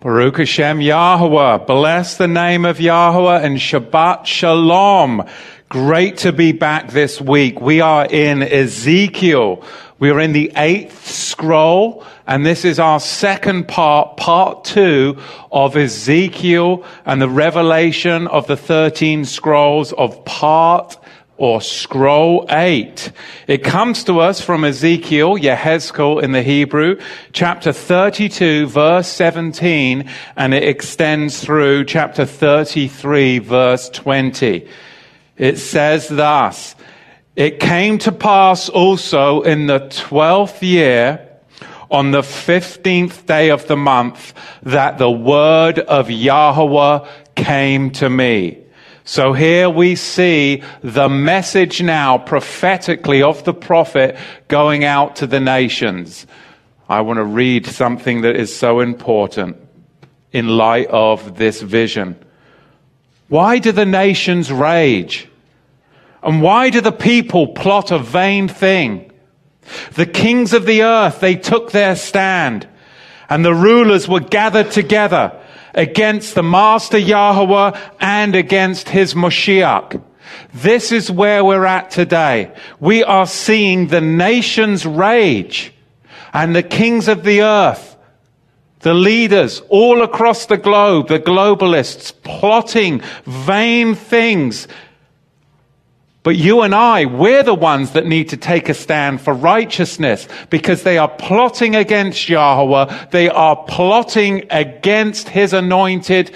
Baruch Hashem Yahweh. Bless the name of Yahweh and Shabbat Shalom. Great to be back this week. We are in Ezekiel. We are in the eighth scroll, and this is our second part, part two of Ezekiel and the revelation of the 13 scrolls of part or scroll 8. It comes to us from Ezekiel, Yehezkel in the Hebrew, chapter 32, verse 17, and it extends through chapter 33, verse 20. It says thus, It came to pass also in the twelfth year, on the fifteenth day of the month, that the word of Yahweh came to me. So here we see the message now prophetically of the prophet going out to the nations. I want to read something that is so important in light of this vision. Why do the nations rage? And why do the people plot a vain thing? The kings of the earth, they took their stand, and the rulers were gathered together against the Master Yahweh and against his Moshiach. This is where we're at today. We are seeing the nations rage and the kings of the earth, the leaders all across the globe, the globalists plotting vain things but you and I, we're the ones that need to take a stand for righteousness because they are plotting against Yahweh. They are plotting against his anointed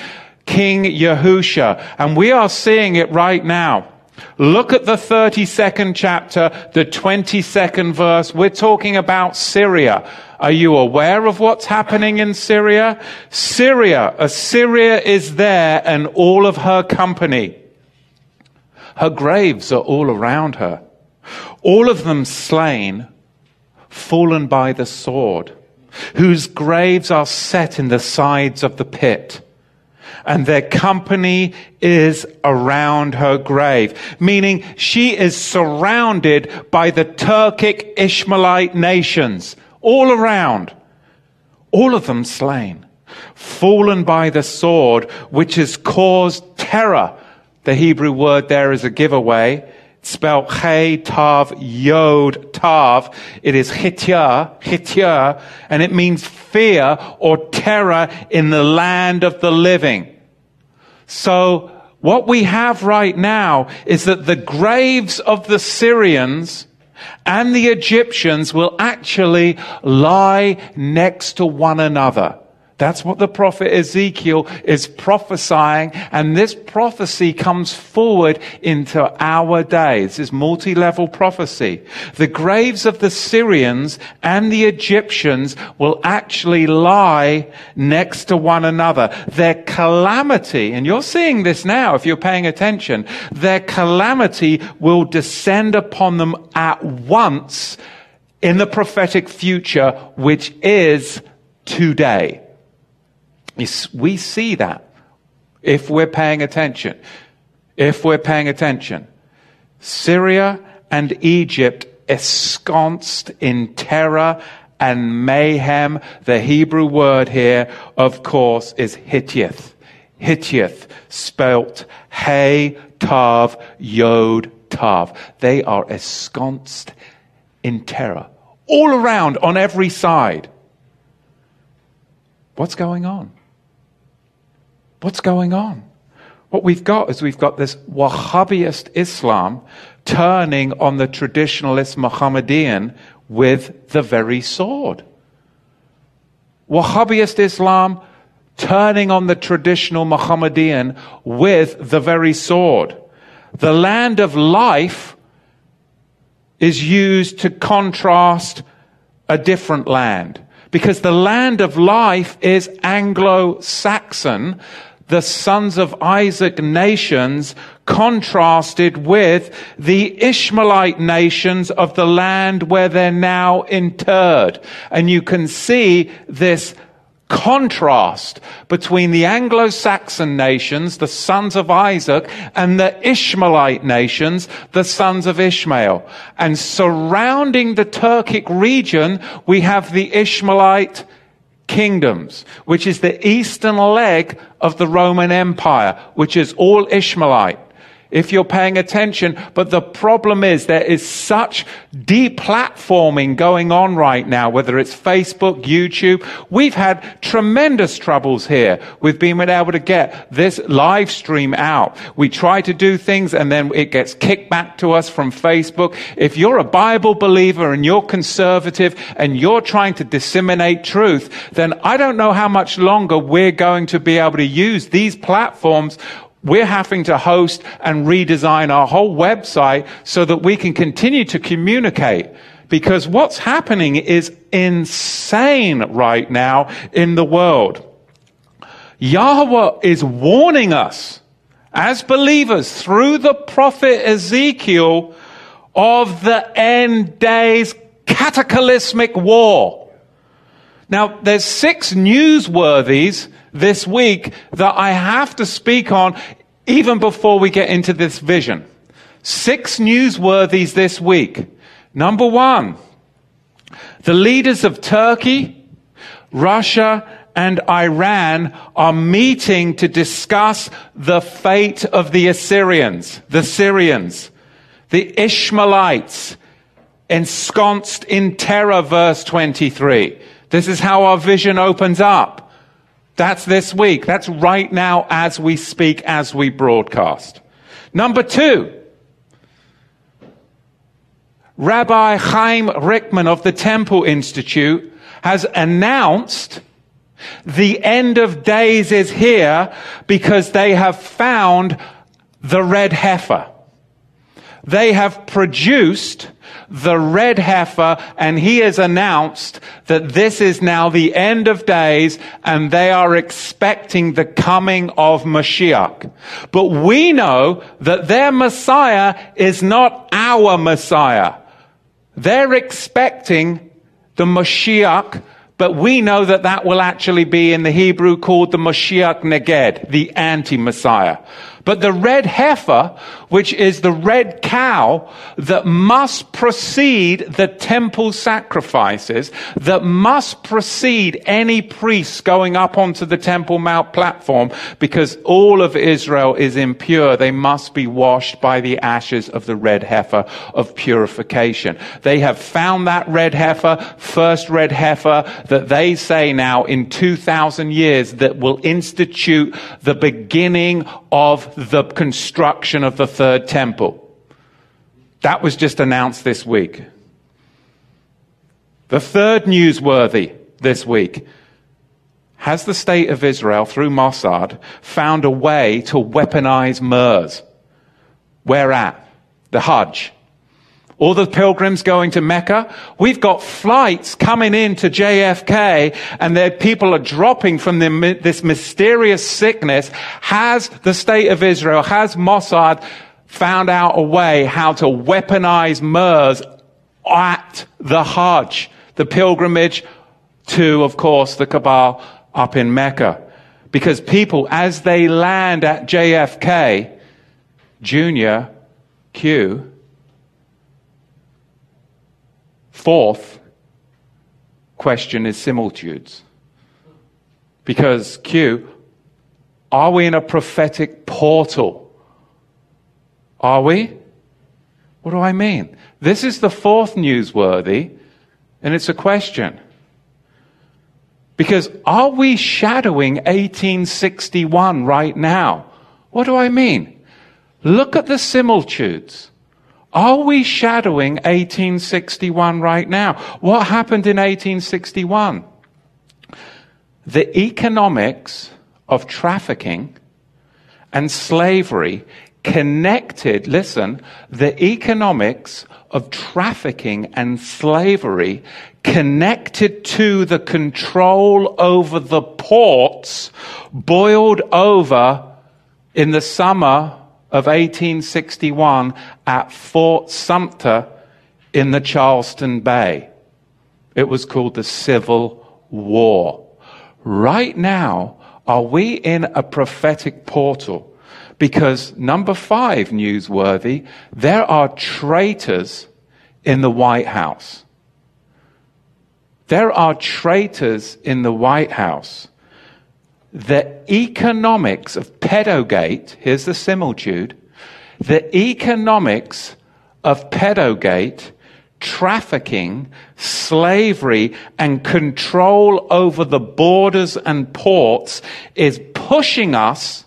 King Yahusha. And we are seeing it right now. Look at the 32nd chapter, the 22nd verse. We're talking about Syria. Are you aware of what's happening in Syria? Syria, Assyria is there and all of her company. Her graves are all around her, all of them slain, fallen by the sword, whose graves are set in the sides of the pit and their company is around her grave. Meaning she is surrounded by the Turkic Ishmaelite nations all around. All of them slain. Fallen by the sword, which has caused terror the Hebrew word there is a giveaway. It's spelled He Tav Yod Tav. It is Hitya, Hitya, and it means fear or terror in the land of the living. So what we have right now is that the graves of the Syrians and the Egyptians will actually lie next to one another. That's what the prophet Ezekiel is prophesying. And this prophecy comes forward into our day. This is multi-level prophecy. The graves of the Syrians and the Egyptians will actually lie next to one another. Their calamity, and you're seeing this now if you're paying attention, their calamity will descend upon them at once in the prophetic future, which is today. We see that if we're paying attention. If we're paying attention. Syria and Egypt ensconced in terror and mayhem. The Hebrew word here, of course, is Hittith. Hittith, spelt Hey Tav Yod Tav. They are ensconced in terror. All around, on every side. What's going on? What's going on? What we've got is we've got this Wahhabist Islam turning on the traditionalist Mohammedan with the very sword. Wahhabist Islam turning on the traditional Mohammedan with the very sword. The land of life is used to contrast a different land because the land of life is Anglo-Saxon the sons of Isaac nations contrasted with the Ishmaelite nations of the land where they're now interred. And you can see this contrast between the Anglo-Saxon nations, the sons of Isaac, and the Ishmaelite nations, the sons of Ishmael. And surrounding the Turkic region, we have the Ishmaelite kingdoms, which is the eastern leg of the Roman Empire, which is all Ishmaelite if you're paying attention. But the problem is there is such deplatforming going on right now, whether it's Facebook, YouTube. We've had tremendous troubles here with being able to get this live stream out. We try to do things and then it gets kicked back to us from Facebook. If you're a Bible believer and you're conservative and you're trying to disseminate truth, then I don't know how much longer we're going to be able to use these platforms we're having to host and redesign our whole website so that we can continue to communicate. Because what's happening is insane right now in the world. Yahweh is warning us as believers through the prophet Ezekiel of the end days cataclysmic war. Now, there's six newsworthies this week that I have to speak on even before we get into this vision. Six newsworthies this week. Number one, the leaders of Turkey, Russia, and Iran are meeting to discuss the fate of the Assyrians, the Syrians, the Ishmaelites, ensconced in terror, verse 23. This is how our vision opens up. That's this week. That's right now as we speak, as we broadcast. Number two, Rabbi Chaim Richman of the Temple Institute has announced the end of days is here because they have found the red heifer. They have produced the red heifer, and he has announced that this is now the end of days, and they are expecting the coming of Mashiach. But we know that their Messiah is not our Messiah. They're expecting the Mashiach but we know that that will actually be in the Hebrew called the Mashiach Neged, the anti-Messiah. But the red heifer, which is the red cow that must precede the temple sacrifices, that must precede any priests going up onto the Temple Mount platform, because all of Israel is impure. They must be washed by the ashes of the red heifer of purification. They have found that red heifer, first red heifer that they say now in 2000 years that will institute the beginning of the construction of the third temple. That was just announced this week. The third newsworthy this week has the state of Israel, through Mossad, found a way to weaponize MERS? Where at? The Hajj all the pilgrims going to Mecca. We've got flights coming in to JFK and there people are dropping from the, this mysterious sickness. Has the state of Israel, has Mossad found out a way how to weaponize MERS at the Hajj, the pilgrimage to, of course, the Kaaba up in Mecca. Because people, as they land at JFK, Junior, Q, Fourth question is similitudes. Because Q, are we in a prophetic portal? Are we? What do I mean? This is the fourth newsworthy, and it's a question. Because are we shadowing 1861 right now? What do I mean? Look at the similitudes. Are we shadowing 1861 right now? What happened in 1861? The economics of trafficking and slavery connected, listen, the economics of trafficking and slavery connected to the control over the ports boiled over in the summer of 1861 at Fort Sumter in the Charleston Bay. It was called the Civil War. Right now, are we in a prophetic portal? Because number five, newsworthy, there are traitors in the White House. There are traitors in the White House. The economics of pedogate, here's the similitude, the economics of pedogate, trafficking, slavery, and control over the borders and ports is pushing us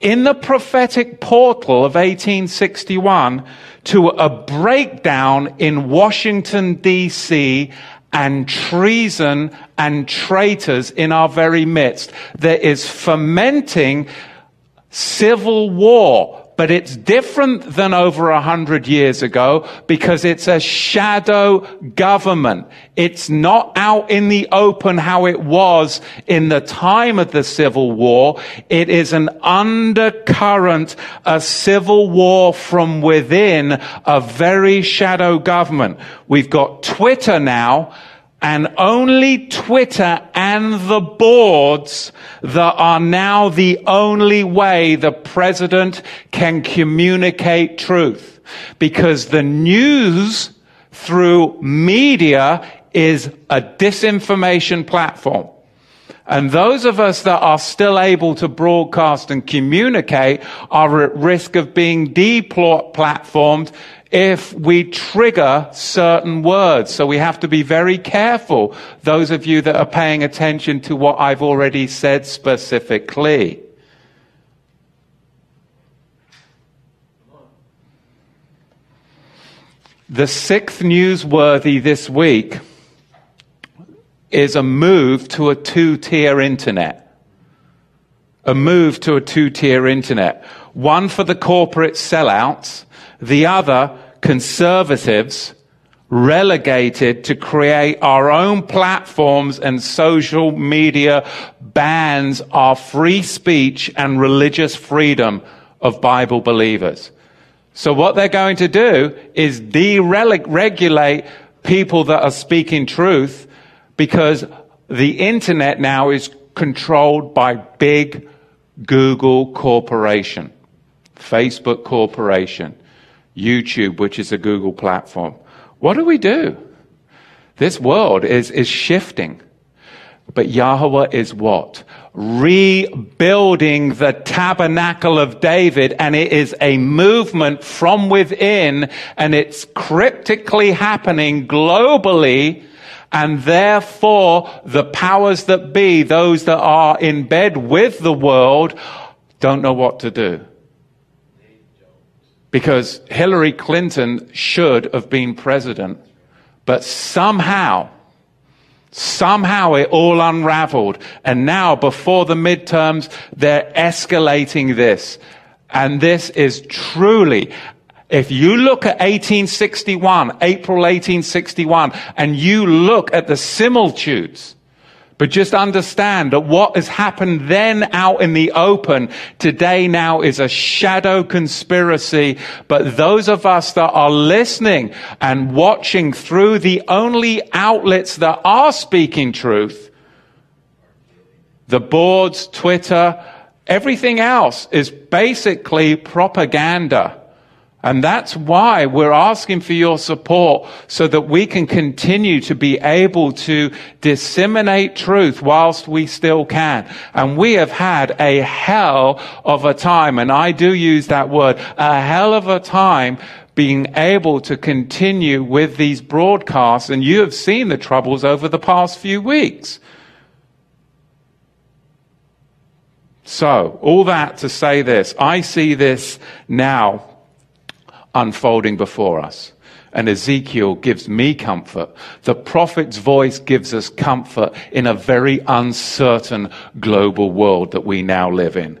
in the prophetic portal of 1861 to a breakdown in Washington, D.C. and treason and traitors in our very midst. There is fermenting civil war but it's different than over a hundred years ago because it's a shadow government. It's not out in the open how it was in the time of the Civil War. It is an undercurrent, a civil war from within a very shadow government. We've got Twitter now and only Twitter and the boards that are now the only way the president can communicate truth. Because the news through media is a disinformation platform. And those of us that are still able to broadcast and communicate are at risk of being deplatformed if we trigger certain words. So we have to be very careful, those of you that are paying attention to what I've already said specifically. The sixth newsworthy this week is a move to a two tier internet. A move to a two tier internet. One for the corporate sellouts, the other conservatives relegated to create our own platforms and social media bans our free speech and religious freedom of Bible believers. So what they're going to do is deregulate people that are speaking truth because the internet now is controlled by big Google corporation, Facebook corporation. YouTube, which is a Google platform. What do we do? This world is, is shifting. But Yahweh is what? Rebuilding the tabernacle of David, and it is a movement from within, and it's cryptically happening globally, and therefore the powers that be, those that are in bed with the world, don't know what to do because Hillary Clinton should have been president. But somehow, somehow it all unraveled. And now, before the midterms, they're escalating this. And this is truly, if you look at 1861, April 1861, and you look at the similitudes, but just understand that what has happened then out in the open today now is a shadow conspiracy. But those of us that are listening and watching through the only outlets that are speaking truth, the boards, Twitter, everything else is basically propaganda. And that's why we're asking for your support so that we can continue to be able to disseminate truth whilst we still can. And we have had a hell of a time, and I do use that word, a hell of a time being able to continue with these broadcasts. And you have seen the troubles over the past few weeks. So, all that to say this, I see this now unfolding before us. And Ezekiel gives me comfort. The prophet's voice gives us comfort in a very uncertain global world that we now live in.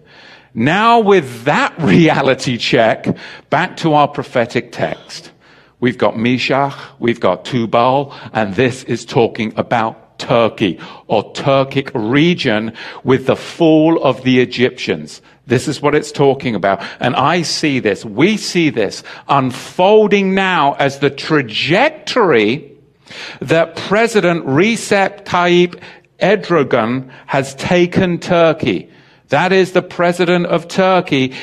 Now, with that reality check, back to our prophetic text. We've got Meshach, we've got Tubal, and this is talking about Turkey or Turkic region with the fall of the Egyptians. This is what it's talking about. And I see this, we see this unfolding now as the trajectory that President Recep Tayyip Erdogan has taken Turkey. That is the president of Turkey.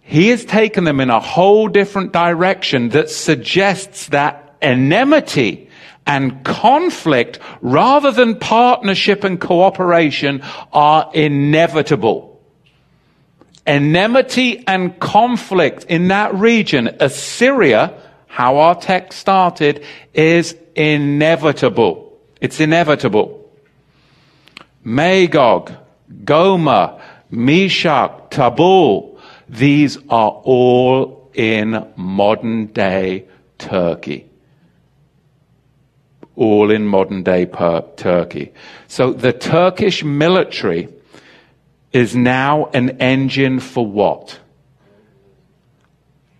He has taken them in a whole different direction that suggests that enmity and conflict rather than partnership and cooperation are inevitable. Enmity and conflict in that region, Assyria, how our text started, is inevitable. It's inevitable. Magog, Gomer, Meshech, Tabul, these are all in modern day Turkey. All in modern day per- Turkey. So the Turkish military is now an engine for what?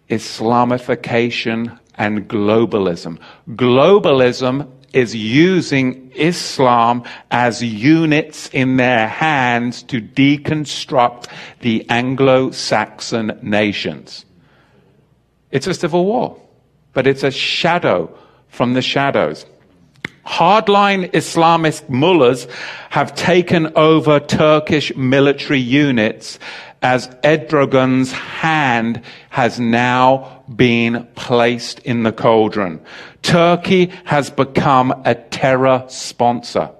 Islamification and globalism. Globalism is using Islam as units in their hands to deconstruct the Anglo Saxon nations. It's a civil war, but it's a shadow from the shadows. Hardline Islamist mullahs have taken over Turkish military units as Erdogan's hand has now been placed in the cauldron. Turkey has become a terror sponsor.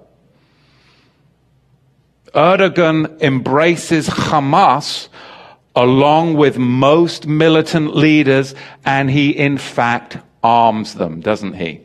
Erdogan embraces Hamas along with most militant leaders, and he in fact arms them, doesn't he?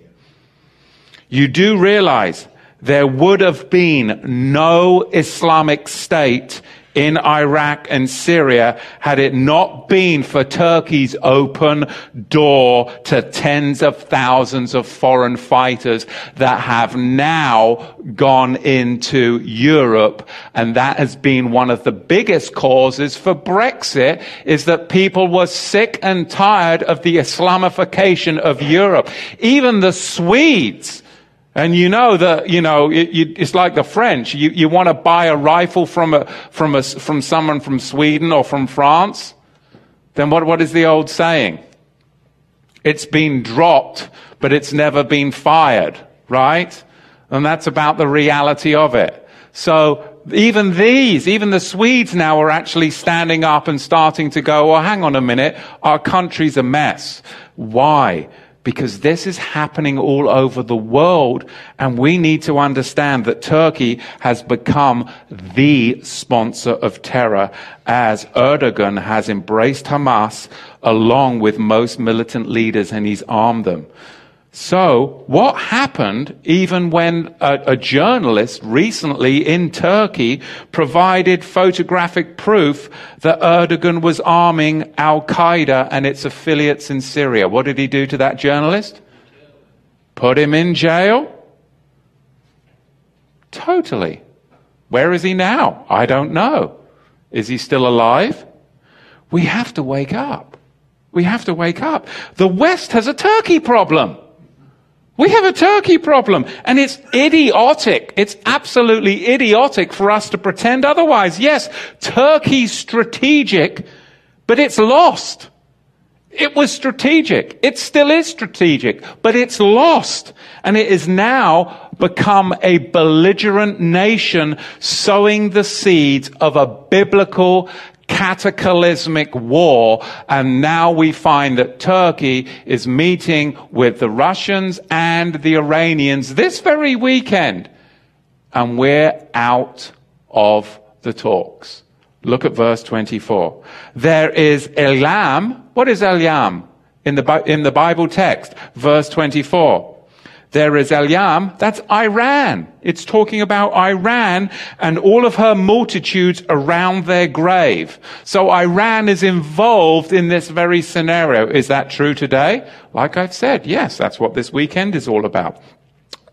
You do realize there would have been no Islamic state in Iraq and Syria had it not been for Turkey's open door to tens of thousands of foreign fighters that have now gone into Europe. And that has been one of the biggest causes for Brexit is that people were sick and tired of the Islamification of Europe. Even the Swedes and you know that, you know, it, you, it's like the French. You, you want to buy a rifle from, a, from, a, from someone from Sweden or from France? Then what, what is the old saying? It's been dropped, but it's never been fired, right? And that's about the reality of it. So even these, even the Swedes now are actually standing up and starting to go, well, hang on a minute. Our country's a mess. Why? Because this is happening all over the world. And we need to understand that Turkey has become the sponsor of terror as Erdogan has embraced Hamas along with most militant leaders and he's armed them. So, what happened even when a, a, journalist recently in Turkey provided photographic proof that Erdogan was arming Al Qaeda and its affiliates in Syria? What did he do to that journalist? Put him in jail? Totally. Where is he now? I don't know. Is he still alive? We have to wake up. We have to wake up. The West has a Turkey problem. We have a Turkey problem, and it's idiotic. It's absolutely idiotic for us to pretend otherwise. Yes, Turkey's strategic, but it's lost. It was strategic. It still is strategic, but it's lost. And it has now become a belligerent nation sowing the seeds of a biblical cataclysmic war. And now we find that Turkey is meeting with the Russians and the Iranians this very weekend. And we're out of the talks. Look at verse 24. There is Elam. What is Elam in the, in the Bible text? Verse 24. There is Elam, that's Iran. It's talking about Iran and all of her multitudes around their grave. So Iran is involved in this very scenario. Is that true today? Like I've said, yes, that's what this weekend is all about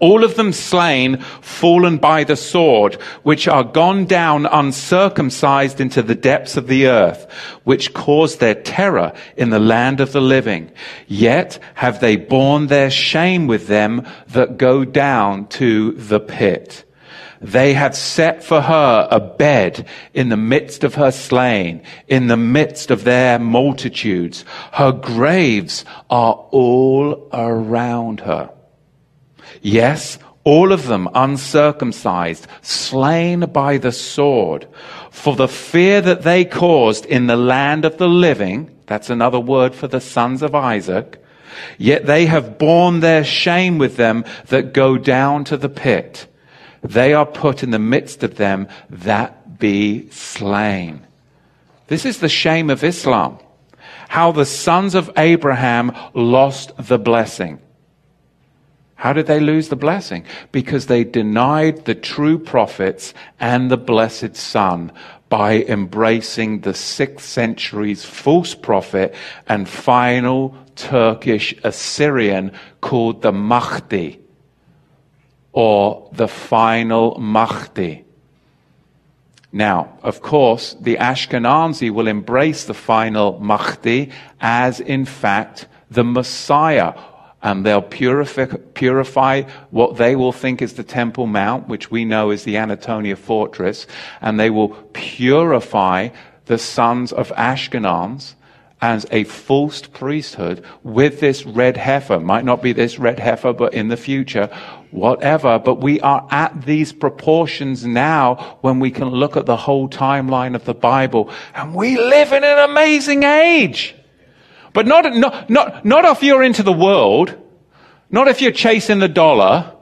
all of them slain, fallen by the sword, which are gone down uncircumcised into the depths of the earth, which caused their terror in the land of the living. Yet have they borne their shame with them that go down to the pit. They have set for her a bed in the midst of her slain, in the midst of their multitudes. Her graves are all around her. Yes, all of them uncircumcised, slain by the sword, for the fear that they caused in the land of the living, that's another word for the sons of Isaac, Yet they have borne their shame with them that go down to the pit. They are put in the midst of them that be slain. This is the shame of Islam. How the sons of Abraham lost the blessing. How did they lose the blessing? Because they denied the true prophets and the blessed Son by embracing the 6th century's false prophet and final Turkish Assyrian called the Mahdi or the final Mahdi. Now, of course, the Ashkenazi will embrace the final Mahdi as, in fact, the Messiah and they'll purify, purify what they will think is the Temple Mount, which we know is the Antonia fortress, and they will purify the sons of Ashkenaz as a false priesthood with this red heifer. Might not be this red heifer, but in the future, whatever. But we are at these proportions now when we can look at the whole timeline of the Bible, and we live in an amazing age. But not, not, not, not if you're into the world, not if you're chasing the dollar,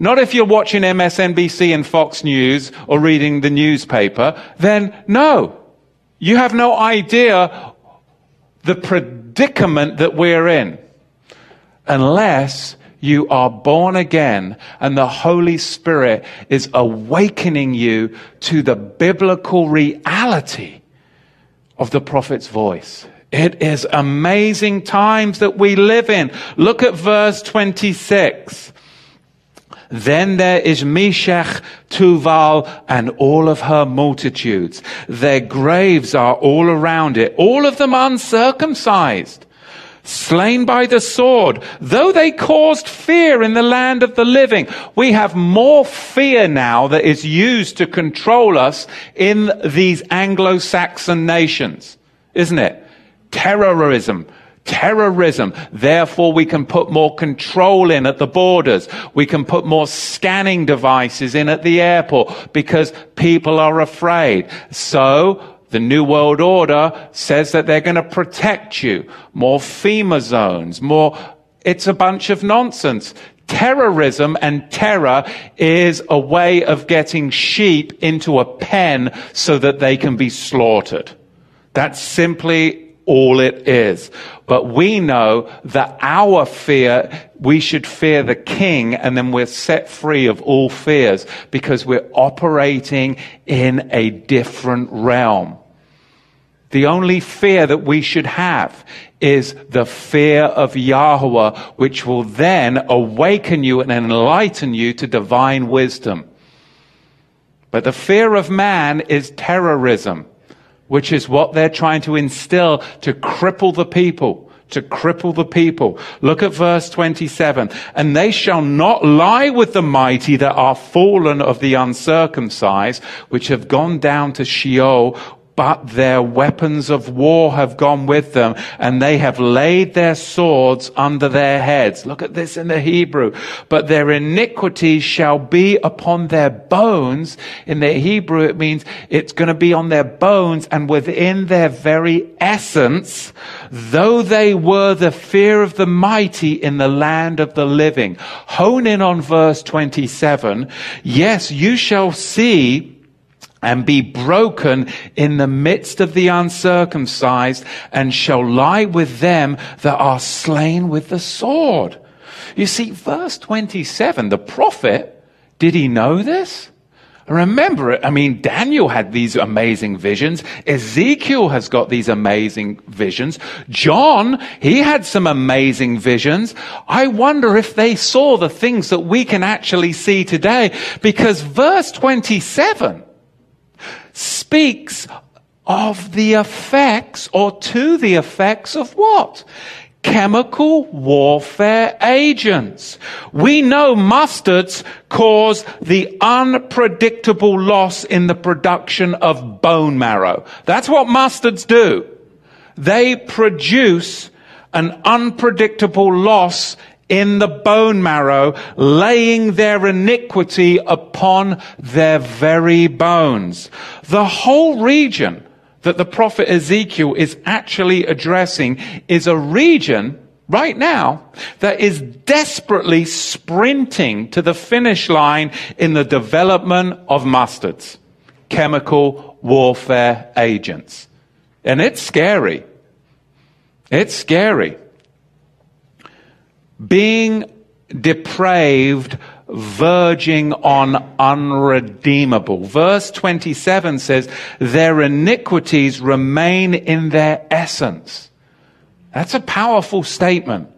not if you're watching MSNBC and Fox News or reading the newspaper, then no. You have no idea the predicament that we're in unless you are born again and the Holy Spirit is awakening you to the biblical reality of the prophet's voice. It is amazing times that we live in. Look at verse 26. Then there is Meshach, Tubal, and all of her multitudes. Their graves are all around it, all of them uncircumcised, slain by the sword, though they caused fear in the land of the living. We have more fear now that is used to control us in these Anglo-Saxon nations, isn't it? Terrorism. Terrorism. Therefore, we can put more control in at the borders. We can put more scanning devices in at the airport because people are afraid. So, the New World Order says that they're going to protect you. More FEMA zones, more, it's a bunch of nonsense. Terrorism and terror is a way of getting sheep into a pen so that they can be slaughtered. That's simply all it is. But we know that our fear, we should fear the king and then we're set free of all fears because we're operating in a different realm. The only fear that we should have is the fear of Yahweh, which will then awaken you and enlighten you to divine wisdom. But the fear of man is terrorism which is what they're trying to instill to cripple the people. To cripple the people. Look at verse 27. And they shall not lie with the mighty that are fallen of the uncircumcised, which have gone down to Sheol but their weapons of war have gone with them and they have laid their swords under their heads. Look at this in the Hebrew. But their iniquities shall be upon their bones. In the Hebrew, it means it's going to be on their bones and within their very essence, though they were the fear of the mighty in the land of the living. Hone in on verse 27. Yes, you shall see and be broken in the midst of the uncircumcised and shall lie with them that are slain with the sword. You see, verse 27, the prophet, did he know this? Remember it. I mean, Daniel had these amazing visions. Ezekiel has got these amazing visions. John, he had some amazing visions. I wonder if they saw the things that we can actually see today because verse 27 speaks of the effects or to the effects of what? Chemical warfare agents. We know mustards cause the unpredictable loss in the production of bone marrow. That's what mustards do. They produce an unpredictable loss in the bone marrow, laying their iniquity upon their very bones. The whole region that the prophet Ezekiel is actually addressing is a region right now that is desperately sprinting to the finish line in the development of mustards, chemical warfare agents. And it's scary. It's scary. Being depraved, verging on unredeemable. Verse 27 says, Their iniquities remain in their essence. That's a powerful statement.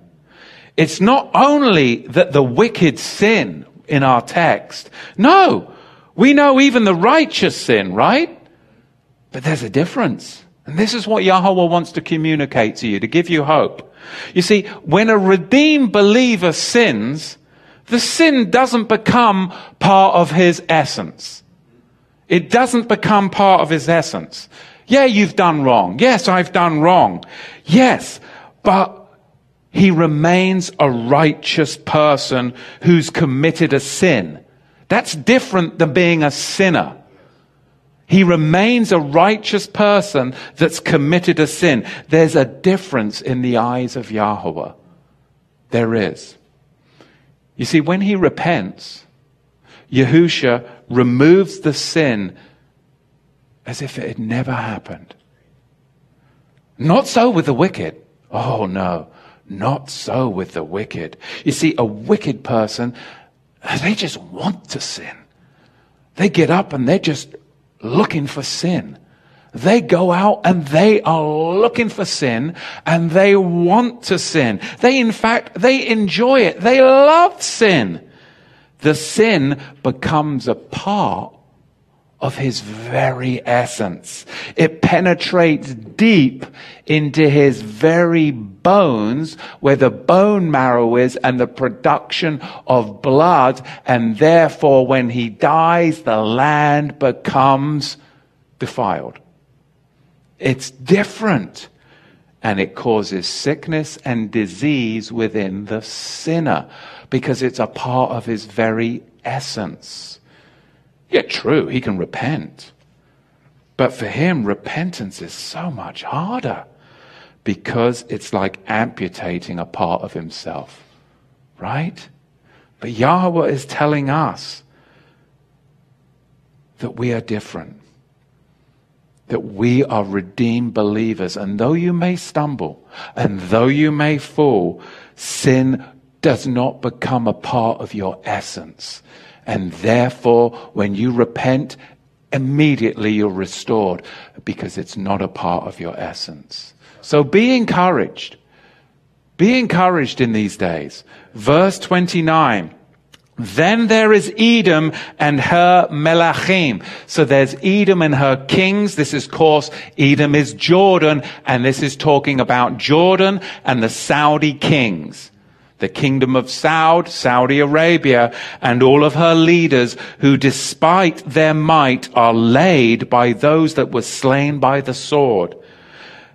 It's not only that the wicked sin in our text. No, we know even the righteous sin, right? But there's a difference. And this is what Yahweh wants to communicate to you, to give you hope. You see, when a redeemed believer sins, the sin doesn't become part of his essence. It doesn't become part of his essence. Yeah, you've done wrong. Yes, I've done wrong. Yes, but he remains a righteous person who's committed a sin. That's different than being a sinner. He remains a righteous person that's committed a sin. There's a difference in the eyes of Yahweh. There is. You see, when he repents, Yahusha removes the sin as if it had never happened. Not so with the wicked. Oh no, not so with the wicked. You see, a wicked person, they just want to sin. They get up and they're just looking for sin. They go out and they are looking for sin and they want to sin. They, in fact, they enjoy it. They love sin. The sin becomes a part of his very essence. It penetrates deep into his very bones where the bone marrow is and the production of blood. And therefore, when he dies, the land becomes defiled. It's different. And it causes sickness and disease within the sinner because it's a part of his very essence. Yeah, true, he can repent. But for him, repentance is so much harder because it's like amputating a part of himself. Right? But Yahweh is telling us that we are different, that we are redeemed believers. And though you may stumble and though you may fall, sin does not become a part of your essence. And therefore, when you repent, immediately you're restored because it's not a part of your essence. So be encouraged. Be encouraged in these days. Verse 29. Then there is Edom and her Melachim. So there's Edom and her kings. This is, of course, Edom is Jordan, and this is talking about Jordan and the Saudi kings the kingdom of Saud, Saudi Arabia, and all of her leaders who despite their might are laid by those that were slain by the sword.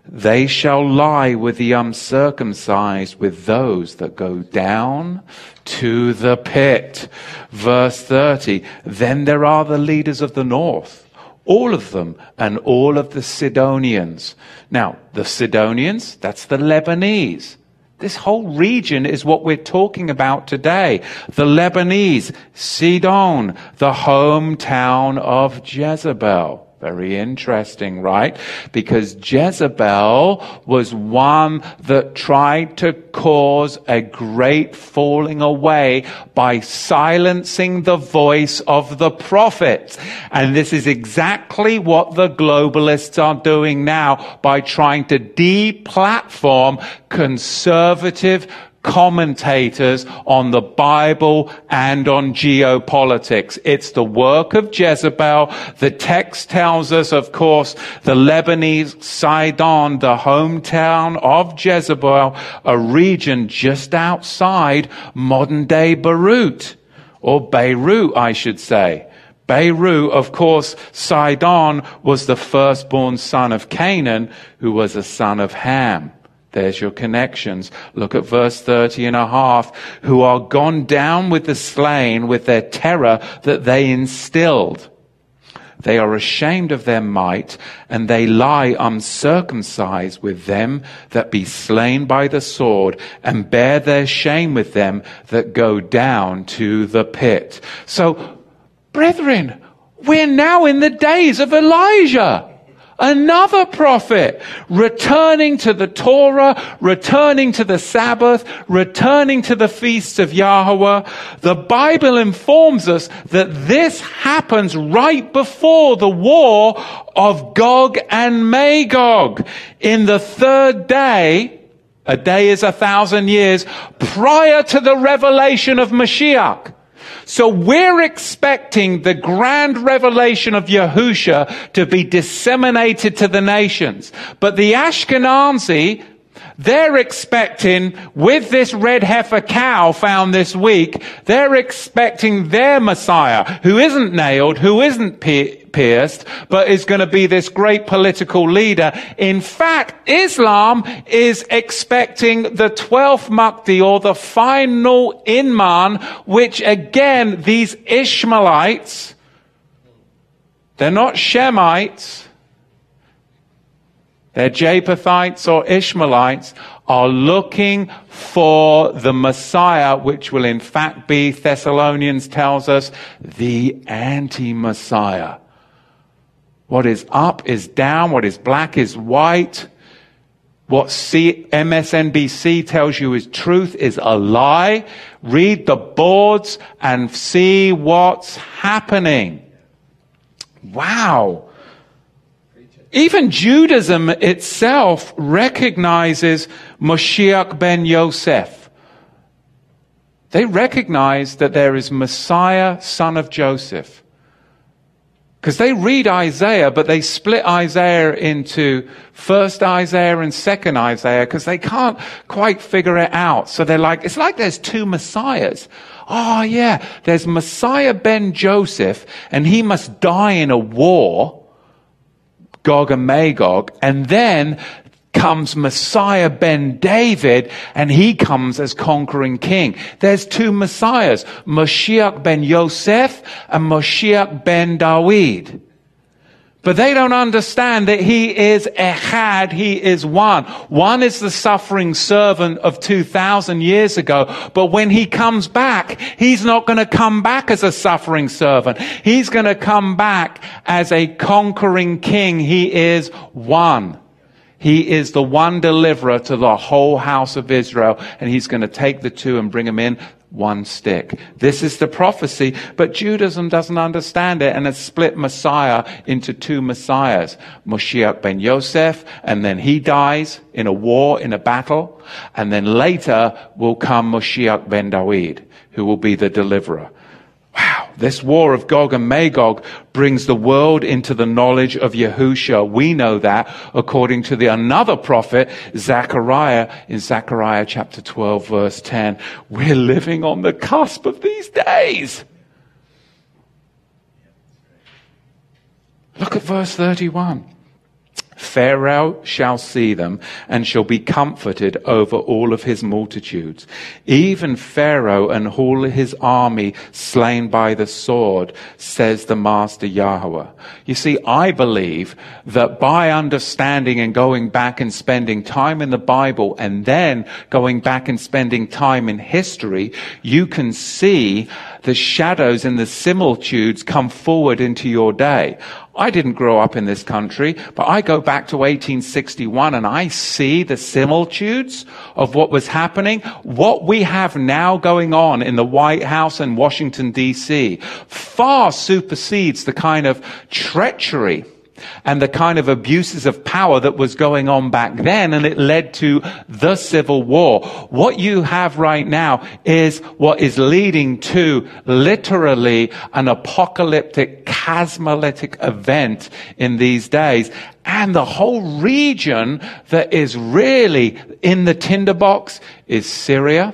They shall lie with the uncircumcised, with those that go down to the pit. Verse 30. Then there are the leaders of the north, all of them, and all of the Sidonians. Now, the Sidonians, that's the Lebanese. This whole region is what we're talking about today. The Lebanese, Sidon, the hometown of Jezebel. Very interesting, right? Because Jezebel was one that tried to cause a great falling away by silencing the voice of the prophet. And this is exactly what the globalists are doing now by trying to deplatform conservative commentators on the Bible and on geopolitics. It's the work of Jezebel. The text tells us, of course, the Lebanese Sidon, the hometown of Jezebel, a region just outside modern day Beirut, or Beirut, I should say. Beirut, of course, Sidon was the firstborn son of Canaan, who was a son of Ham. There's your connections. Look at verse 30 and a half. Who are gone down with the slain with their terror that they instilled. They are ashamed of their might, and they lie uncircumcised with them that be slain by the sword, and bear their shame with them that go down to the pit. So, brethren, we're now in the days of Elijah. Another prophet returning to the Torah, returning to the Sabbath, returning to the feasts of Yahweh. The Bible informs us that this happens right before the war of Gog and Magog. In the third day, a day is a thousand years, prior to the revelation of Mashiach. So we're expecting the grand revelation of Yahusha to be disseminated to the nations. But the Ashkenazi, they're expecting, with this red heifer cow found this week, they're expecting their Messiah, who isn't nailed, who isn't pierced, but is going to be this great political leader. In fact, Islam is expecting the 12th Mahdi or the final Imam, which again, these Ishmaelites, they're not Shemites, they're Japhethites or Ishmaelites are looking for the Messiah, which will in fact be, Thessalonians tells us, the anti-Messiah. What is up is down. What is black is white. What C- MSNBC tells you is truth is a lie. Read the boards and see what's happening. Wow. Even Judaism itself recognizes Moshiach ben Yosef. They recognize that there is Messiah, son of Joseph. Because they read Isaiah, but they split Isaiah into first Isaiah and second Isaiah because they can't quite figure it out. So they're like, it's like there's two Messiahs. Oh yeah, there's Messiah ben Joseph and he must die in a war. Gog and Magog, and then comes Messiah ben David and he comes as conquering king. There's two Messiahs, Moshiach ben Yosef and Moshiach ben Dawid. But they don't understand that he is Echad, he is one. One is the suffering servant of 2,000 years ago, but when he comes back, he's not going to come back as a suffering servant. He's going to come back as a conquering king. He is one. He is the one deliverer to the whole house of Israel, and he's going to take the two and bring them in one stick. This is the prophecy, but Judaism doesn't understand it and has split Messiah into two Messiahs. Moshiach ben Yosef, and then he dies in a war, in a battle, and then later will come Moshiach ben Dawid, who will be the deliverer. Wow, this war of Gog and Magog brings the world into the knowledge of Yahusha. We know that according to the another prophet, Zechariah, in Zechariah chapter 12 verse 10. We're living on the cusp of these days. Look at verse 31. Pharaoh shall see them and shall be comforted over all of his multitudes. Even Pharaoh and all his army slain by the sword, says the Master Yahweh. You see, I believe that by understanding and going back and spending time in the Bible and then going back and spending time in history, you can see the shadows and the similitudes come forward into your day. I didn't grow up in this country, but I go back to 1861 and I see the similitudes of what was happening. What we have now going on in the White House and Washington DC far supersedes the kind of treachery and the kind of abuses of power that was going on back then, and it led to the Civil War. What you have right now is what is leading to literally an apocalyptic, chasmalytic event in these days. And the whole region that is really in the tinderbox is Syria,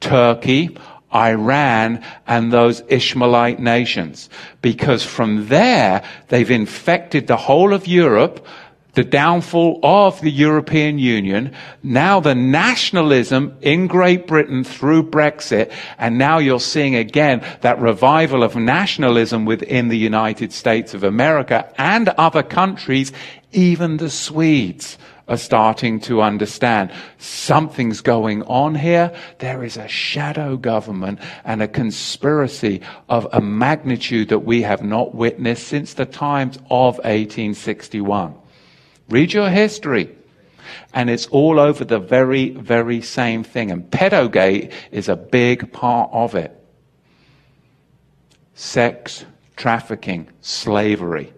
Turkey, Iran and those Ishmaelite nations. Because from there, they've infected the whole of Europe. the downfall of the European Union, now the nationalism in Great Britain through Brexit, and now you're seeing again that revival of nationalism within the United States of America and other countries, even the Swedes are starting to understand something's going on here. There is a shadow government and a conspiracy of a magnitude that we have not witnessed since the times of 1861. Read your history. And it's all over the very, very same thing. And pedogate is a big part of it. Sex, trafficking, slavery.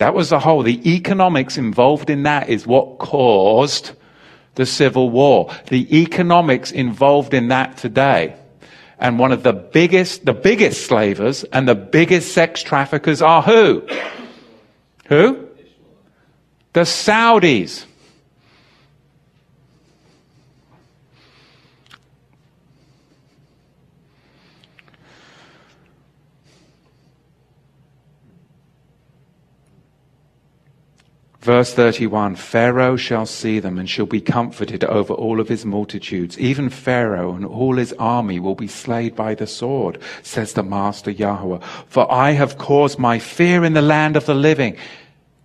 That was the whole. The economics involved in that is what caused the Civil War. The economics involved in that today. And one of the biggest, the biggest slavers and the biggest sex traffickers are who? Who? The Saudis. Verse 31 Pharaoh shall see them and shall be comforted over all of his multitudes. Even Pharaoh and all his army will be slain by the sword, says the Master Yahweh. For I have caused my fear in the land of the living,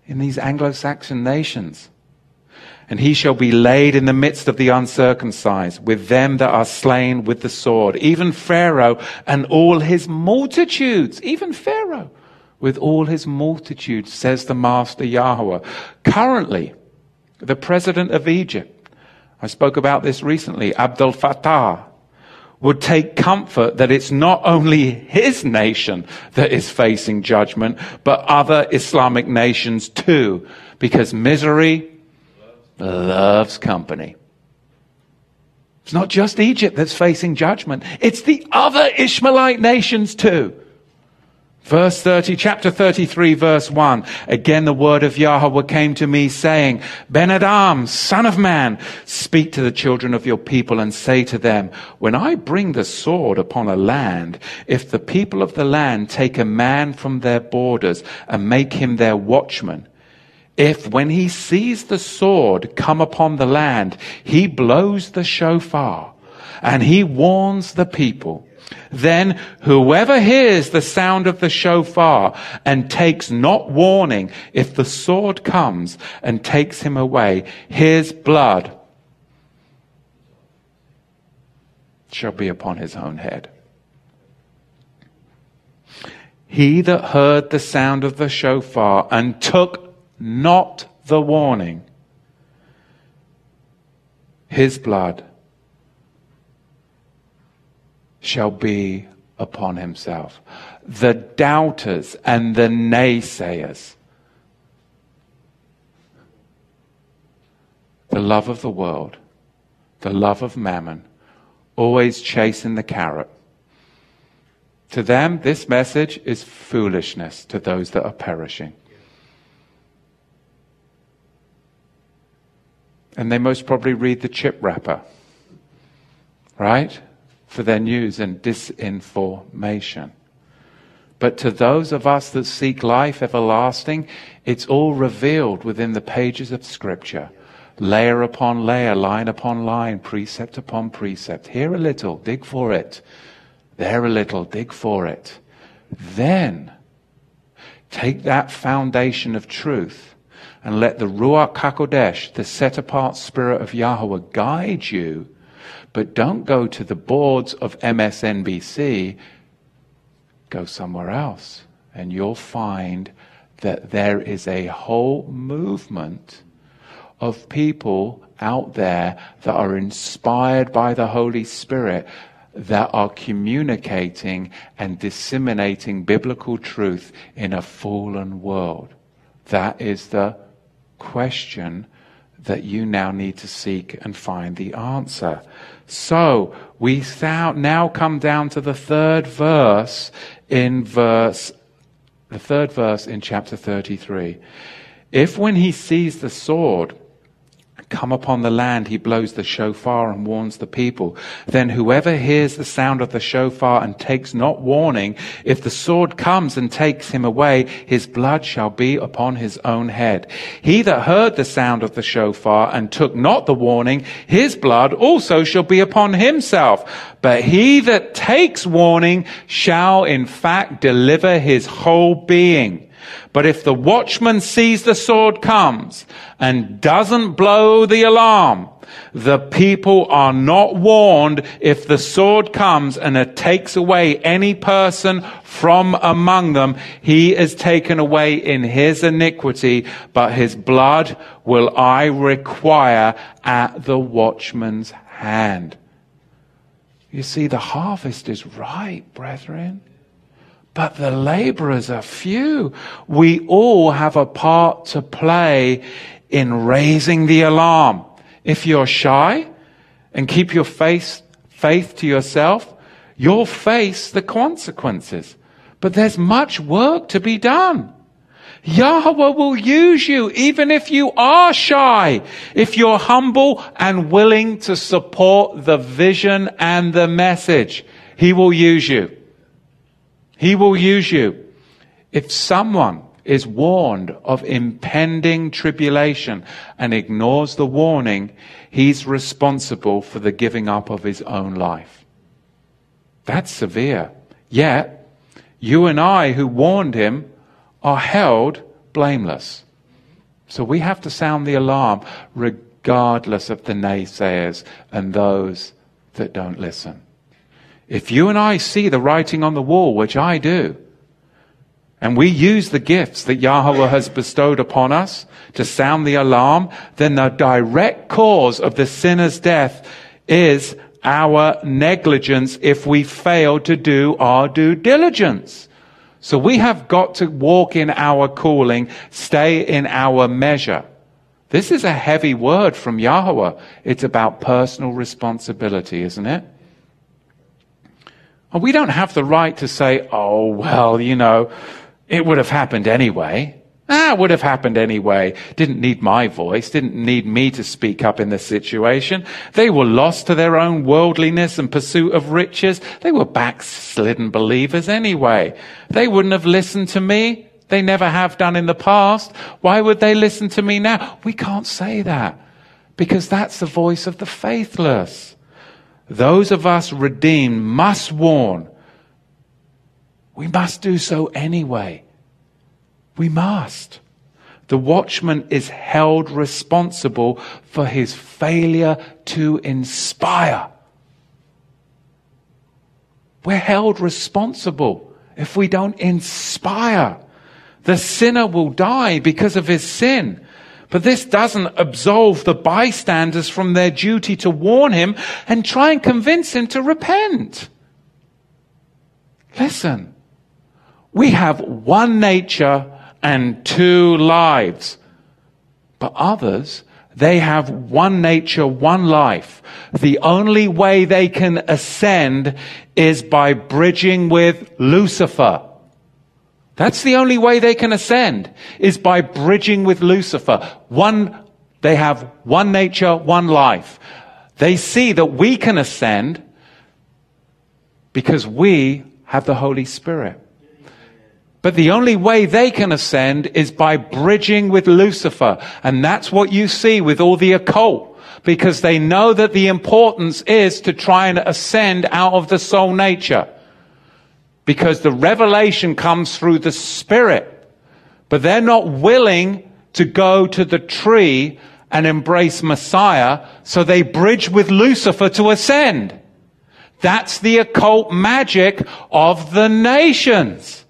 in these Anglo Saxon nations. And he shall be laid in the midst of the uncircumcised, with them that are slain with the sword, even Pharaoh and all his multitudes, even Pharaoh with all his multitude, says the Master Yahweh. Currently, the president of Egypt, I spoke about this recently, Abdel Fattah, would take comfort that it's not only his nation that is facing judgment, but other Islamic nations too, because misery loves company. It's not just Egypt that's facing judgment. It's the other Ishmaelite nations too. Verse 30, chapter 33, verse 1. Again, the word of Yahweh came to me saying, Ben Adam, son of man, speak to the children of your people and say to them, when I bring the sword upon a land, if the people of the land take a man from their borders and make him their watchman, if when he sees the sword come upon the land, he blows the shofar and he warns the people, then whoever hears the sound of the shofar and takes not warning, if the sword comes and takes him away, his blood shall be upon his own head. He that heard the sound of the shofar and took not the warning, his blood shall be upon himself. The doubters and the naysayers. The love of the world, the love of mammon, always chasing the carrot. To them, this message is foolishness to those that are perishing. And they most probably read the chip wrapper, right? For their news and disinformation. But to those of us that seek life everlasting, it's all revealed within the pages of Scripture. Layer upon layer, line upon line, precept upon precept. Here a little, dig for it. There a little, dig for it. Then take that foundation of truth and let the Ruach HaKodesh, the set apart spirit of Yahweh, guide you but don't go to the boards of MSNBC. Go somewhere else. And you'll find that there is a whole movement of people out there that are inspired by the Holy Spirit that are communicating and disseminating biblical truth in a fallen world. That is the question that you now need to seek and find the answer. So we now come down to the third verse in verse, the third verse in chapter 33. If when he sees the sword come upon the land, he blows the shofar and warns the people. Then whoever hears the sound of the shofar and takes not warning, if the sword comes and takes him away, his blood shall be upon his own head. He that heard the sound of the shofar and took not the warning, his blood also shall be upon himself. But he that takes warning shall in fact deliver his whole being. But if the watchman sees the sword comes and doesn't blow the alarm, the people are not warned if the sword comes and it takes away any person from among them, he is taken away in his iniquity, but his blood will I require at the watchman's hand. You see, the harvest is ripe, brethren but the laborers are few. We all have a part to play in raising the alarm. If you're shy and keep your faith, faith to yourself, you'll face the consequences. But there's much work to be done. Yahweh will use you even if you are shy, if you're humble and willing to support the vision and the message. He will use you. He will use you. If someone is warned of impending tribulation and ignores the warning, he's responsible for the giving up of his own life. That's severe. Yet, you and I who warned him are held blameless. So we have to sound the alarm regardless of the naysayers and those that don't listen. If you and I see the writing on the wall, which I do, and we use the gifts that Yahweh has bestowed upon us to sound the alarm, then the direct cause of the sinner's death is our negligence if we fail to do our due diligence. So we have got to walk in our calling, stay in our measure. This is a heavy word from Yahweh. It's about personal responsibility, isn't it? And we don't have the right to say, oh, well, you know, it would have happened anyway. Ah, it would have happened anyway. Didn't need my voice. Didn't need me to speak up in this situation. They were lost to their own worldliness and pursuit of riches. They were backslidden believers anyway. They wouldn't have listened to me. They never have done in the past. Why would they listen to me now? We can't say that because that's the voice of the faithless. Those of us redeemed must warn. We must do so anyway. We must. The watchman is held responsible for his failure to inspire. We're held responsible if we don't inspire. The sinner will die because of his sin. But this doesn't absolve the bystanders from their duty to warn him and try and convince him to repent. Listen, we have one nature and two lives. But others, they have one nature, one life. The only way they can ascend is by bridging with Lucifer. That's the only way they can ascend is by bridging with Lucifer. One, they have one nature, one life. They see that we can ascend because we have the Holy Spirit. But the only way they can ascend is by bridging with Lucifer. And that's what you see with all the occult. Because they know that the importance is to try and ascend out of the soul nature because the revelation comes through the Spirit. But they're not willing to go to the tree and embrace Messiah, so they bridge with Lucifer to ascend. That's the occult magic of the nations.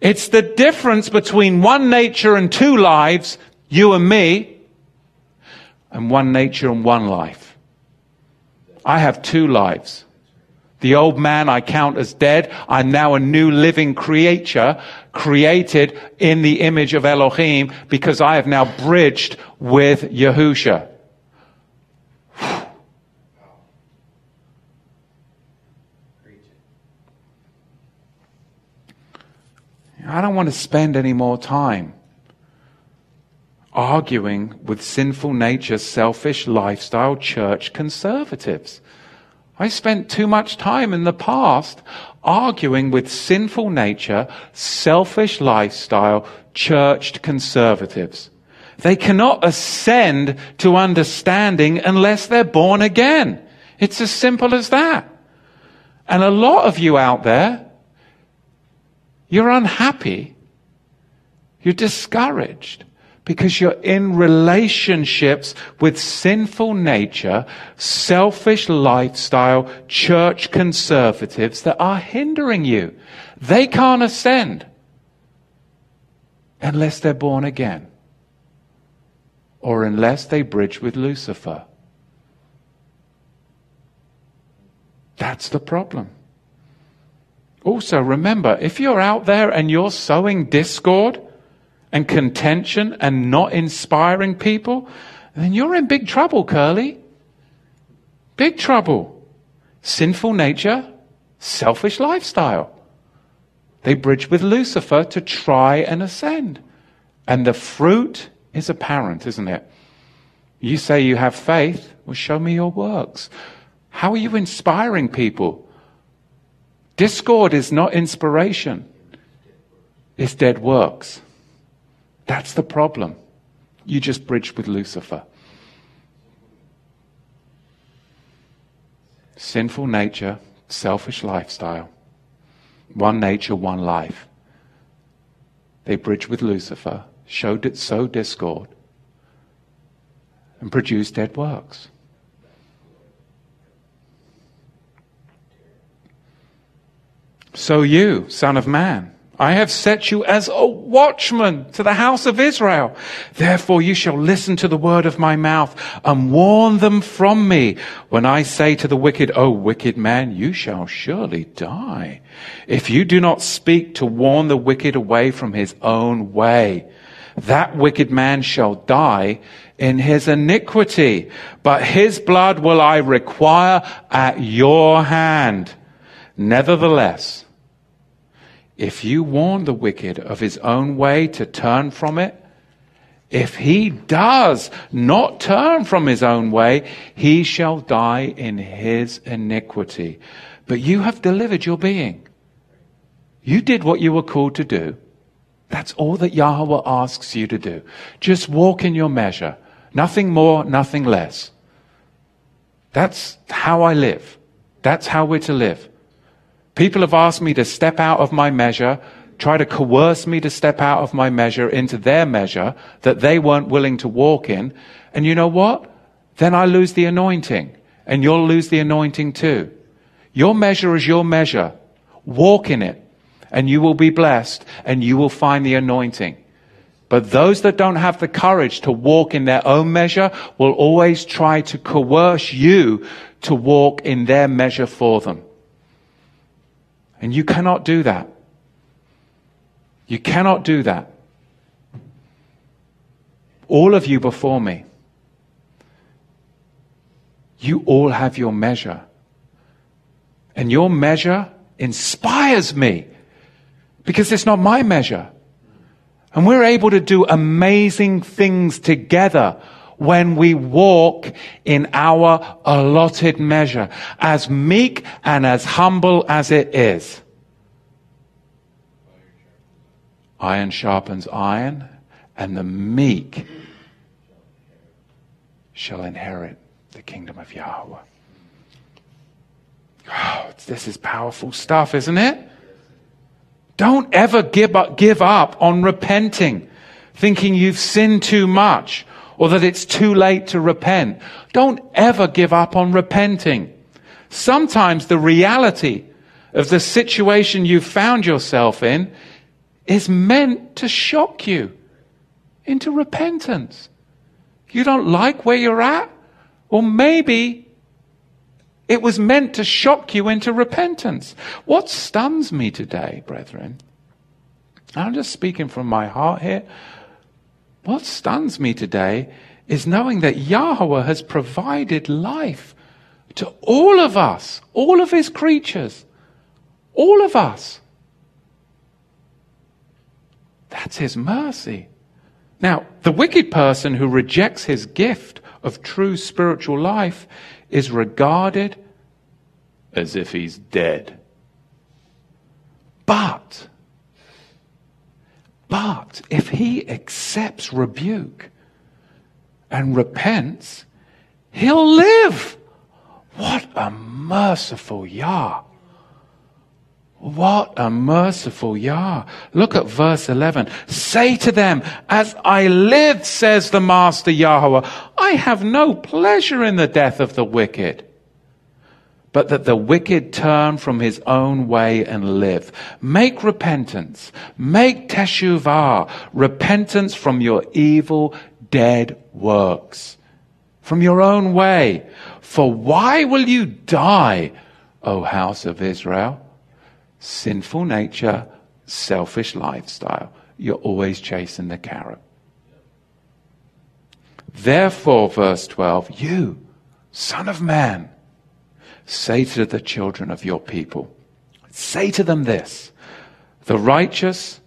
It's the difference between one nature and two lives, you and me, and one nature and one life. I have two lives. The old man I count as dead. I'm now a new living creature created in the image of Elohim because I have now bridged with Yahusha. I don't want to spend any more time arguing with sinful nature, selfish lifestyle church conservatives. I spent too much time in the past arguing with sinful nature, selfish lifestyle, churched conservatives. They cannot ascend to understanding unless they're born again. It's as simple as that. And a lot of you out there, you're unhappy. You're discouraged because you're in relationships with sinful nature, selfish lifestyle, church conservatives that are hindering you. They can't ascend unless they're born again or unless they bridge with Lucifer. That's the problem. Also, remember, if you're out there and you're sowing discord, and contention and not inspiring people, then you're in big trouble, Curly. Big trouble. Sinful nature, selfish lifestyle. They bridge with Lucifer to try and ascend. And the fruit is apparent, isn't it? You say you have faith, well, show me your works. How are you inspiring people? Discord is not inspiration, it's dead works. That's the problem. You just bridged with Lucifer. Sinful nature, selfish lifestyle. One nature, one life. They bridged with Lucifer, showed it so discord, and produced dead works. So you, son of man, I have set you as a watchman to the house of Israel. Therefore you shall listen to the word of my mouth and warn them from me when I say to the wicked, O wicked man, you shall surely die. If you do not speak to warn the wicked away from his own way, that wicked man shall die in his iniquity, but his blood will I require at your hand. Nevertheless, if you warn the wicked of his own way to turn from it, if he does not turn from his own way, he shall die in his iniquity. But you have delivered your being. You did what you were called to do. That's all that Yahweh asks you to do. Just walk in your measure. Nothing more, nothing less. That's how I live. That's how we're to live. People have asked me to step out of my measure, try to coerce me to step out of my measure into their measure that they weren't willing to walk in. And you know what? Then I lose the anointing. And you'll lose the anointing too. Your measure is your measure. Walk in it. And you will be blessed and you will find the anointing. But those that don't have the courage to walk in their own measure will always try to coerce you to walk in their measure for them. And you cannot do that. You cannot do that. All of you before me, you all have your measure. And your measure inspires me because it's not my measure. And we're able to do amazing things together when we walk in our allotted measure, as meek and as humble as it is. Iron sharpens iron, and the meek shall inherit the kingdom of Yahweh. Oh, this is powerful stuff, isn't it? Don't ever give up, give up on repenting, thinking you've sinned too much or that it's too late to repent. Don't ever give up on repenting. Sometimes the reality of the situation you found yourself in is meant to shock you into repentance. You don't like where you're at? Or maybe it was meant to shock you into repentance. What stuns me today, brethren, I'm just speaking from my heart here. What stuns me today is knowing that Yahweh has provided life to all of us, all of his creatures, all of us. That's his mercy. Now, the wicked person who rejects his gift of true spiritual life is regarded as if he's dead. But, but if he accepts rebuke and repents, he'll live. What a merciful Yah. What a merciful Yah. Look at verse 11. Say to them, as I live, says the Master Yahweh, I have no pleasure in the death of the wicked, but that the wicked turn from his own way and live. Make repentance. Make teshuvah. Repentance from your evil, dead works. From your own way. For why will you die, O house of Israel? sinful nature, selfish lifestyle. You're always chasing the carrot. Therefore, verse 12, you, son of man, say to the children of your people, say to them this, the righteous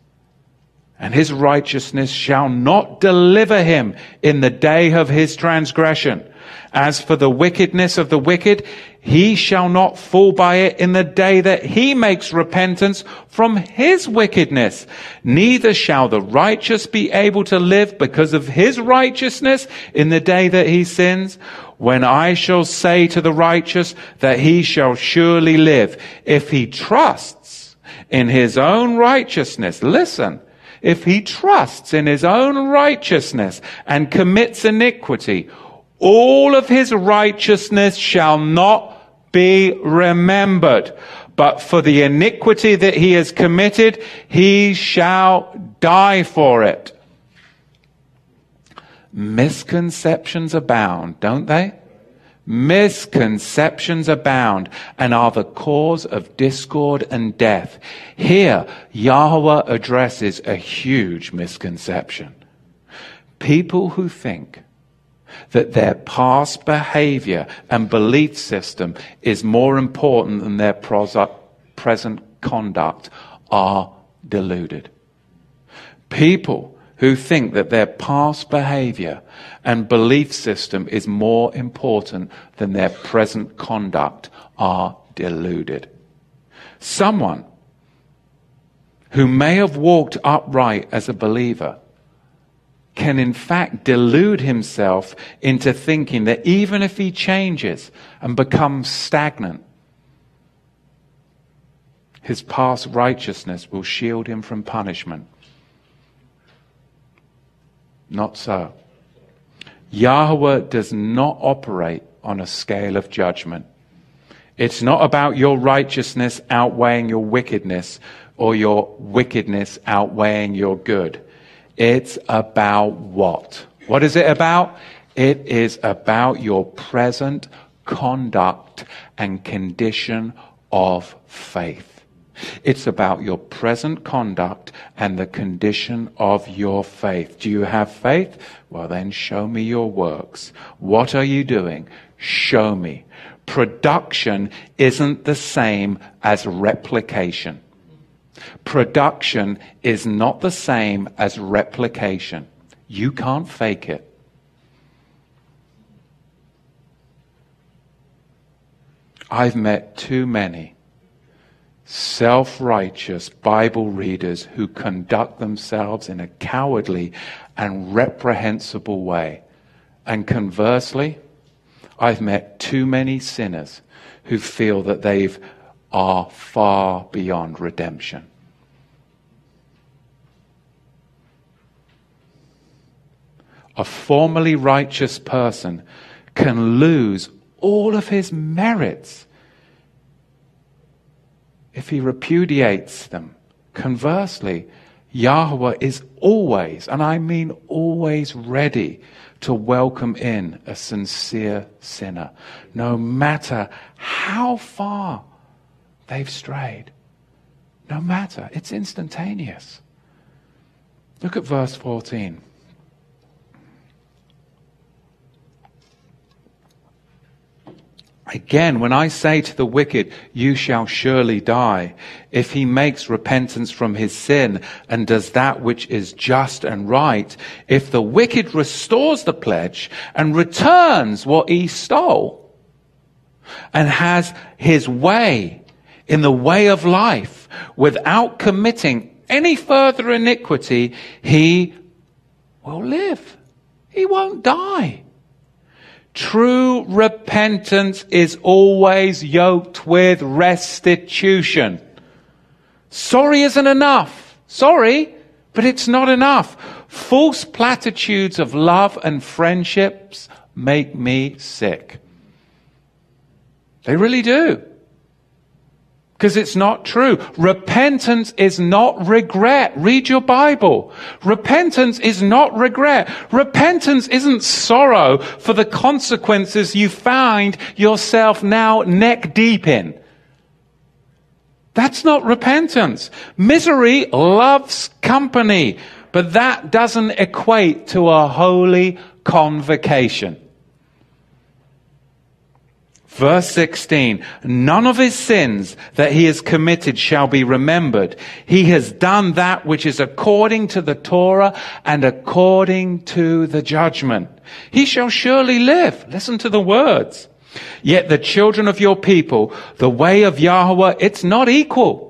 and his righteousness shall not deliver him in the day of his transgression. As for the wickedness of the wicked, he shall not fall by it in the day that he makes repentance from his wickedness. Neither shall the righteous be able to live because of his righteousness in the day that he sins. When I shall say to the righteous that he shall surely live, if he trusts in his own righteousness, listen, if he trusts in his own righteousness and commits iniquity, all of his righteousness shall not be remembered. But for the iniquity that he has committed, he shall die for it. Misconceptions abound, don't they? Misconceptions abound and are the cause of discord and death. Here, Yahweh addresses a huge misconception. People who think that their past behavior and belief system is more important than their present conduct are deluded. People who think that their past behavior and belief system is more important than their present conduct are deluded. Someone who may have walked upright as a believer can in fact delude himself into thinking that even if he changes and becomes stagnant, his past righteousness will shield him from punishment. Not so. Yahweh does not operate on a scale of judgment. It's not about your righteousness outweighing your wickedness or your wickedness outweighing your good. It's about what? What is it about? It is about your present conduct and condition of faith. It's about your present conduct and the condition of your faith. Do you have faith? Well, then show me your works. What are you doing? Show me. Production isn't the same as replication. Production is not the same as replication. You can't fake it. I've met too many self righteous Bible readers who conduct themselves in a cowardly and reprehensible way. And conversely, I've met too many sinners who feel that they've are far beyond redemption. A formerly righteous person can lose all of his merits if he repudiates them. Conversely, Yahweh is always, and I mean always, ready to welcome in a sincere sinner, no matter how far They've strayed. No matter, it's instantaneous. Look at verse 14. Again, when I say to the wicked, you shall surely die, if he makes repentance from his sin and does that which is just and right, if the wicked restores the pledge and returns what he stole and has his way in the way of life without committing any further iniquity, he will live. He won't die. True repentance is always yoked with restitution. Sorry isn't enough. Sorry, but it's not enough. False platitudes of love and friendships make me sick. They really do. Because it's not true. Repentance is not regret. Read your Bible. Repentance is not regret. Repentance isn't sorrow for the consequences you find yourself now neck deep in. That's not repentance. Misery loves company, but that doesn't equate to a holy convocation. Verse 16, none of his sins that he has committed shall be remembered. He has done that which is according to the Torah and according to the judgment. He shall surely live. Listen to the words. Yet the children of your people, the way of Yahweh, it's not equal.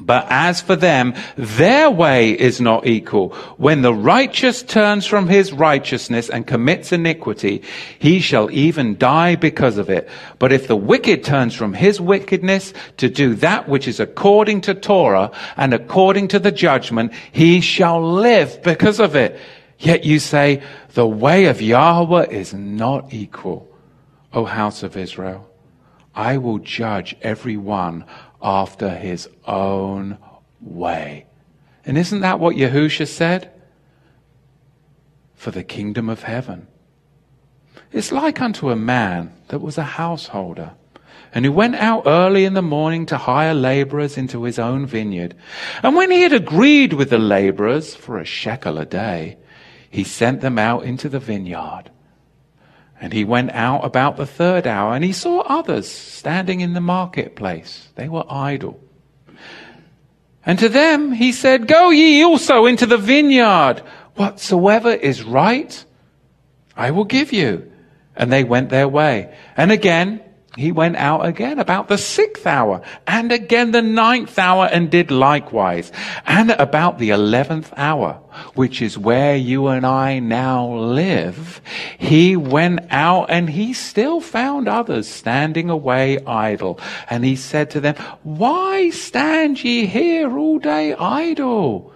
But as for them, their way is not equal. When the righteous turns from his righteousness and commits iniquity, he shall even die because of it. But if the wicked turns from his wickedness to do that which is according to Torah and according to the judgment, he shall live because of it. Yet you say, the way of Yahweh is not equal. O house of Israel, I will judge every one after his own way. And isn't that what Yahusha said? For the kingdom of heaven. It's like unto a man that was a householder, and who went out early in the morning to hire laborers into his own vineyard. And when he had agreed with the laborers for a shekel a day, he sent them out into the vineyard. And he went out about the third hour, and he saw others standing in the marketplace. They were idle. And to them he said, Go ye also into the vineyard. Whatsoever is right, I will give you. And they went their way. And again, he went out again about the sixth hour and again the ninth hour and did likewise. And about the eleventh hour, which is where you and I now live, he went out and he still found others standing away idle. And he said to them, why stand ye here all day idle?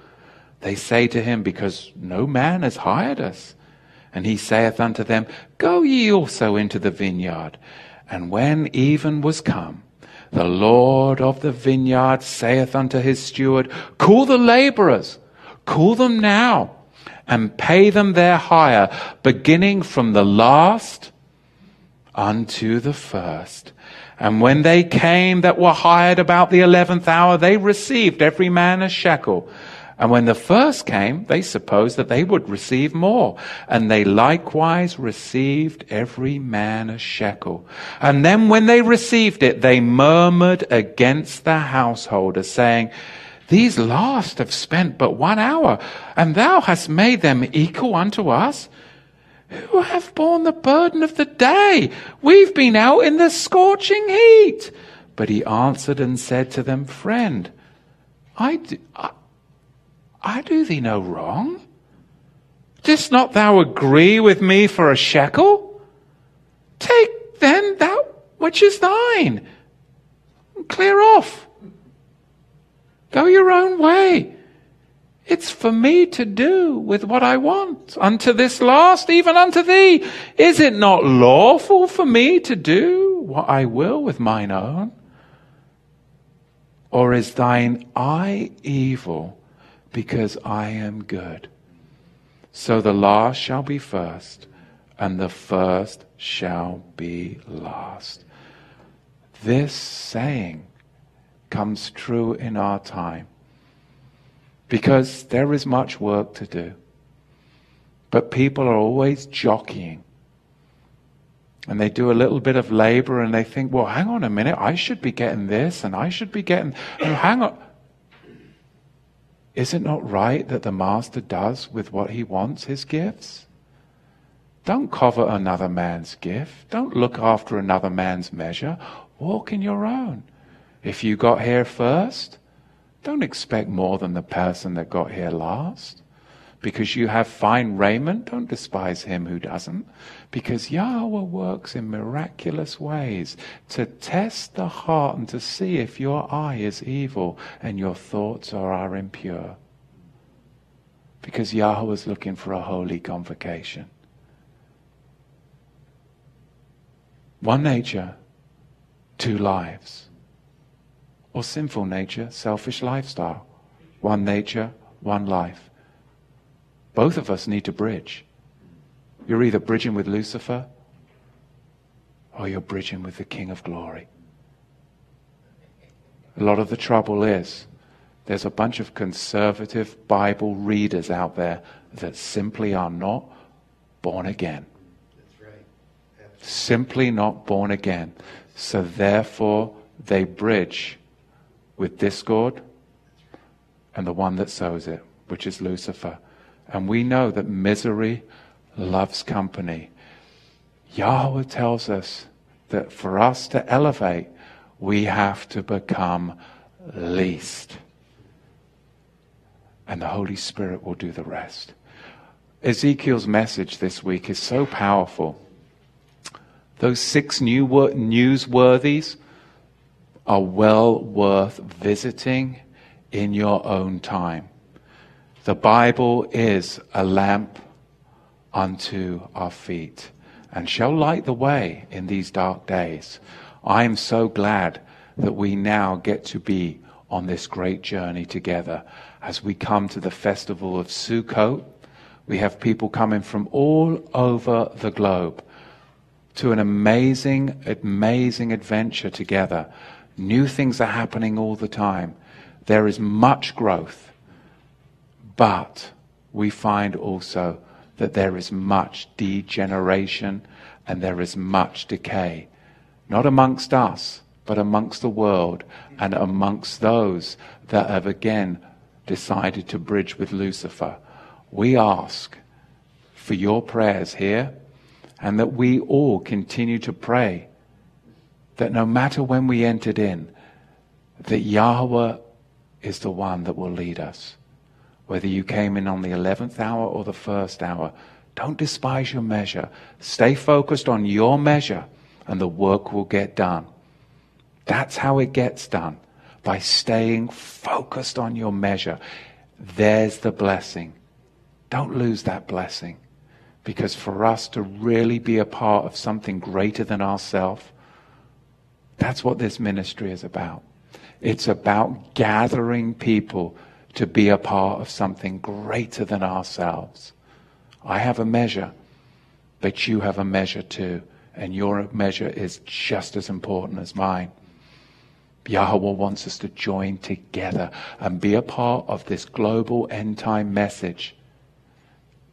They say to him, because no man has hired us. And he saith unto them, Go ye also into the vineyard. And when even was come, the Lord of the vineyard saith unto his steward, Call the laborers, call them now, and pay them their hire, beginning from the last unto the first. And when they came that were hired about the eleventh hour, they received every man a shekel. And when the first came, they supposed that they would receive more. And they likewise received every man a shekel. And then when they received it, they murmured against the householder, saying, These last have spent but one hour, and thou hast made them equal unto us. Who have borne the burden of the day? We've been out in the scorching heat. But he answered and said to them, Friend, I, do, I I do thee no wrong. Didst not thou agree with me for a shekel? Take then that which is thine. Clear off. Go your own way. It's for me to do with what I want. Unto this last, even unto thee. Is it not lawful for me to do what I will with mine own? Or is thine eye evil? Because I am good. So the last shall be first, and the first shall be last. This saying comes true in our time because there is much work to do. But people are always jockeying. And they do a little bit of labor and they think, well, hang on a minute, I should be getting this and I should be getting. Oh, hang on. Is it not right that the master does with what he wants his gifts? Don't covet another man's gift. Don't look after another man's measure. Walk in your own. If you got here first, don't expect more than the person that got here last. Because you have fine raiment, don't despise him who doesn't. Because Yahweh works in miraculous ways to test the heart and to see if your eye is evil and your thoughts are, are impure. Because Yahweh is looking for a holy convocation. One nature, two lives. Or sinful nature, selfish lifestyle. One nature, one life. Both of us need to bridge. You're either bridging with Lucifer or you're bridging with the King of Glory. A lot of the trouble is there's a bunch of conservative Bible readers out there that simply are not born again. Simply not born again. So therefore, they bridge with discord and the one that sows it, which is Lucifer. And we know that misery loves company. Yahweh tells us that for us to elevate, we have to become least. And the Holy Spirit will do the rest. Ezekiel's message this week is so powerful. Those six new newsworthies are well worth visiting in your own time. The Bible is a lamp unto our feet and shall light the way in these dark days. I am so glad that we now get to be on this great journey together as we come to the festival of Sukkot. We have people coming from all over the globe to an amazing, amazing adventure together. New things are happening all the time. There is much growth. But we find also that there is much degeneration and there is much decay. Not amongst us, but amongst the world and amongst those that have again decided to bridge with Lucifer. We ask for your prayers here and that we all continue to pray that no matter when we entered in, that Yahweh is the one that will lead us. Whether you came in on the 11th hour or the first hour, don't despise your measure. Stay focused on your measure and the work will get done. That's how it gets done. By staying focused on your measure. There's the blessing. Don't lose that blessing. Because for us to really be a part of something greater than ourselves, that's what this ministry is about. It's about gathering people to be a part of something greater than ourselves. I have a measure, but you have a measure too. And your measure is just as important as mine. Yahweh wants us to join together and be a part of this global end time message,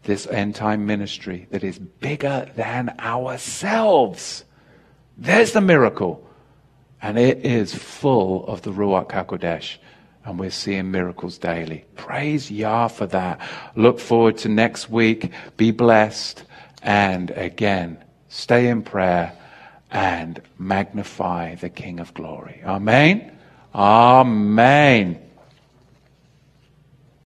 this end time ministry that is bigger than ourselves. There's the miracle. And it is full of the Ruach HaKodesh and we're seeing miracles daily. Praise Yah for that. Look forward to next week. Be blessed. And again, stay in prayer and magnify the King of glory. Amen. Amen.